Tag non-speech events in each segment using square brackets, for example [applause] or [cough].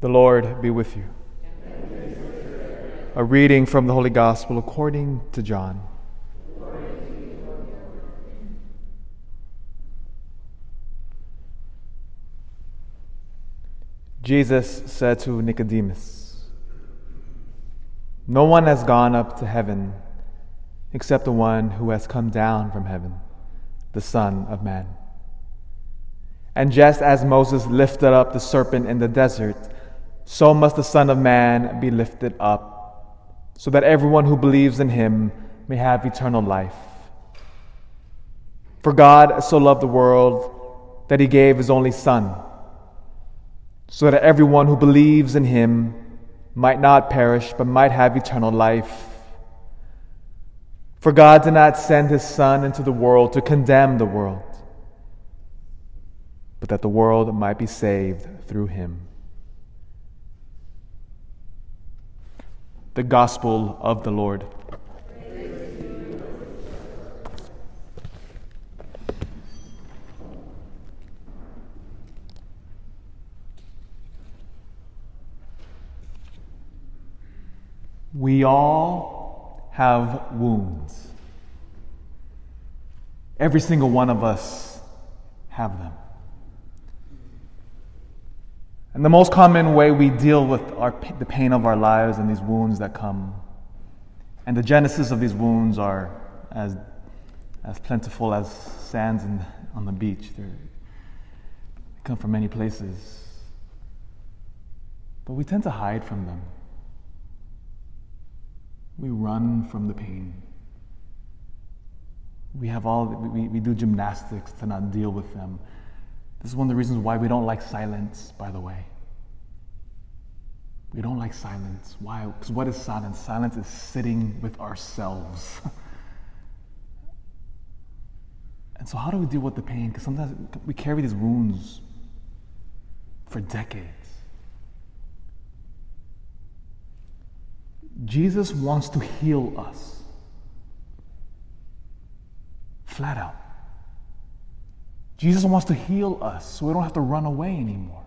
The Lord be with you. A reading from the Holy Gospel according to John. Jesus said to Nicodemus, No one has gone up to heaven except the one who has come down from heaven, the Son of Man. And just as Moses lifted up the serpent in the desert, so must the Son of Man be lifted up, so that everyone who believes in him may have eternal life. For God so loved the world that he gave his only Son, so that everyone who believes in him might not perish, but might have eternal life. For God did not send his Son into the world to condemn the world, but that the world might be saved through him. The Gospel of the Lord. We all have wounds. Every single one of us have them. And the most common way we deal with our, the pain of our lives and these wounds that come, and the genesis of these wounds are as, as plentiful as sands in, on the beach. They're, they come from many places. But we tend to hide from them. We run from the pain. We have all, we, we do gymnastics to not deal with them. This is one of the reasons why we don't like silence, by the way. We don't like silence. Why? Because what is silence? Silence is sitting with ourselves. [laughs] and so, how do we deal with the pain? Because sometimes we carry these wounds for decades. Jesus wants to heal us. Flat out. Jesus wants to heal us so we don't have to run away anymore.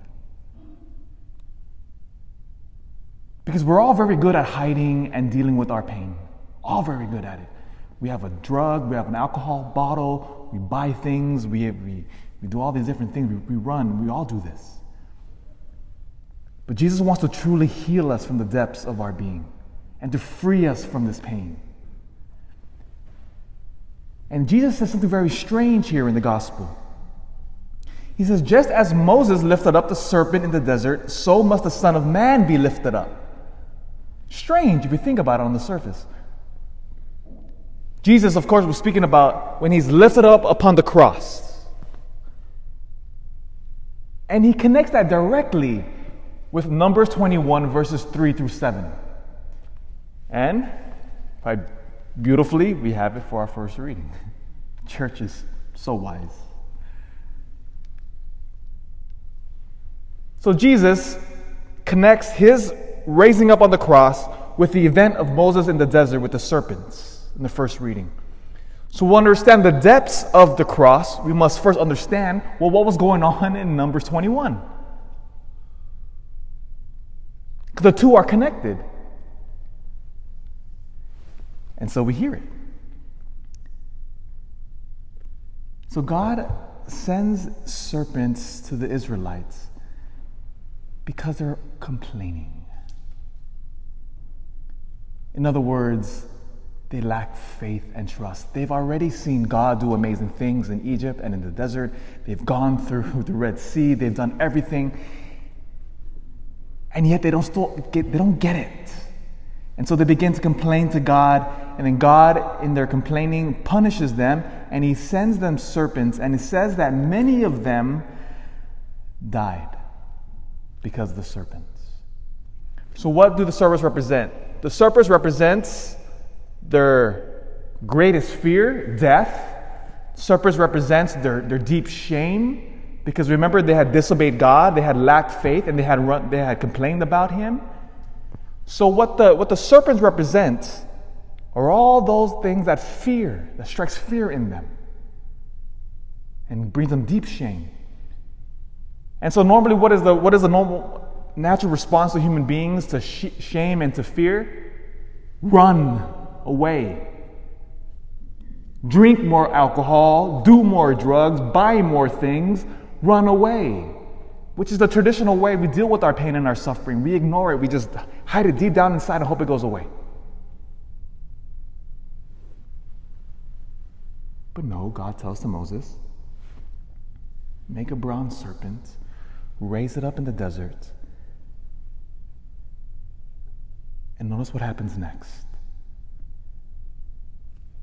Because we're all very good at hiding and dealing with our pain. All very good at it. We have a drug, we have an alcohol bottle, we buy things, we, we, we do all these different things, we, we run, we all do this. But Jesus wants to truly heal us from the depths of our being and to free us from this pain. And Jesus says something very strange here in the gospel. He says, Just as Moses lifted up the serpent in the desert, so must the Son of Man be lifted up. Strange if you think about it on the surface. Jesus, of course, was speaking about when he's lifted up upon the cross. And he connects that directly with Numbers 21, verses 3 through 7. And beautifully, we have it for our first reading. [laughs] Church is so wise. So Jesus connects his raising up on the cross with the event of Moses in the desert with the serpents in the first reading. So, to understand the depths of the cross, we must first understand well, what was going on in Numbers 21. The two are connected. And so we hear it. So, God sends serpents to the Israelites because they're complaining. In other words, they lack faith and trust. They've already seen God do amazing things in Egypt and in the desert. They've gone through [laughs] the Red Sea. They've done everything. And yet they don't, still get, they don't get it. And so they begin to complain to God. And then God, in their complaining, punishes them. And he sends them serpents. And it says that many of them died because the serpents. So, what do the serpents represent? The serpents represents their greatest fear, death. Serpents represents their, their deep shame because remember they had disobeyed God, they had lacked faith, and they had run, they had complained about Him. So, what the what the serpents represent are all those things that fear, that strikes fear in them, and brings them deep shame. And so normally what is the what is the normal natural response to human beings to sh- shame and to fear? Run away. Drink more alcohol, do more drugs, buy more things, run away. Which is the traditional way we deal with our pain and our suffering. We ignore it, we just hide it deep down inside and hope it goes away. But no, God tells to Moses make a bronze serpent, raise it up in the desert, and notice what happens next.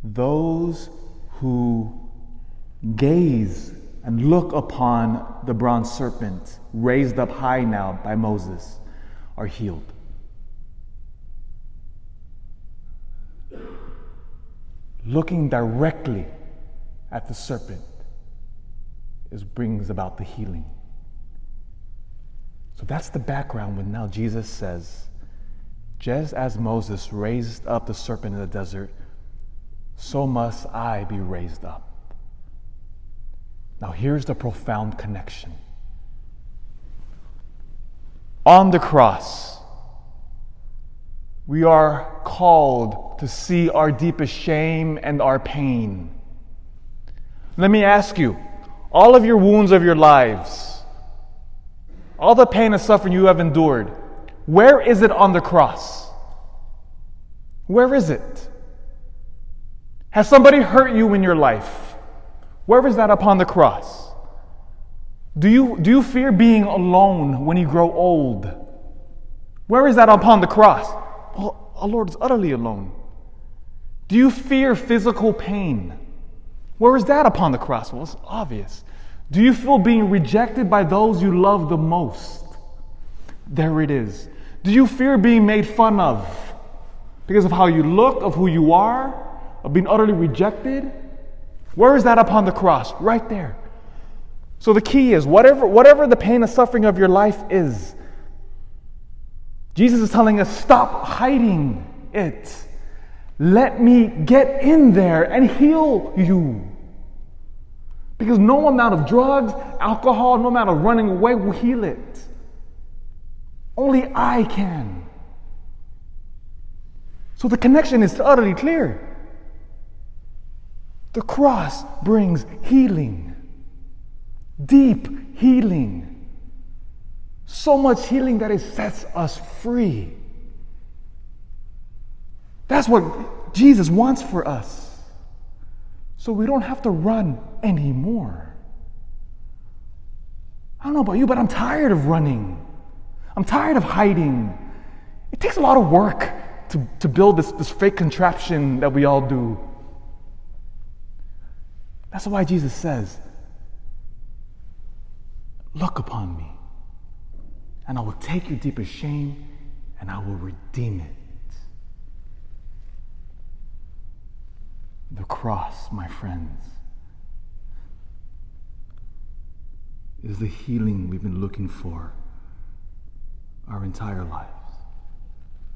Those who gaze and look upon the bronze serpent raised up high now by Moses are healed. Looking directly at the serpent is brings about the healing. So that's the background when now Jesus says, just as Moses raised up the serpent in the desert, so must I be raised up. Now, here's the profound connection. On the cross, we are called to see our deepest shame and our pain. Let me ask you all of your wounds of your lives, all the pain and suffering you have endured, where is it on the cross? Where is it? Has somebody hurt you in your life? Where is that upon the cross? Do you, do you fear being alone when you grow old? Where is that upon the cross? Well, our Lord is utterly alone. Do you fear physical pain? Where is that upon the cross? Well, it's obvious. Do you feel being rejected by those you love the most? There it is. Do you fear being made fun of because of how you look, of who you are? of being utterly rejected, where is that upon the cross? Right there. So the key is whatever, whatever the pain and suffering of your life is, Jesus is telling us stop hiding it. Let me get in there and heal you. Because no amount of drugs, alcohol, no amount of running away will heal it. Only I can. So the connection is utterly clear. The cross brings healing, deep healing. So much healing that it sets us free. That's what Jesus wants for us. So we don't have to run anymore. I don't know about you, but I'm tired of running. I'm tired of hiding. It takes a lot of work to, to build this, this fake contraption that we all do. That's why Jesus says, Look upon me, and I will take your deepest shame and I will redeem it. The cross, my friends, is the healing we've been looking for our entire lives.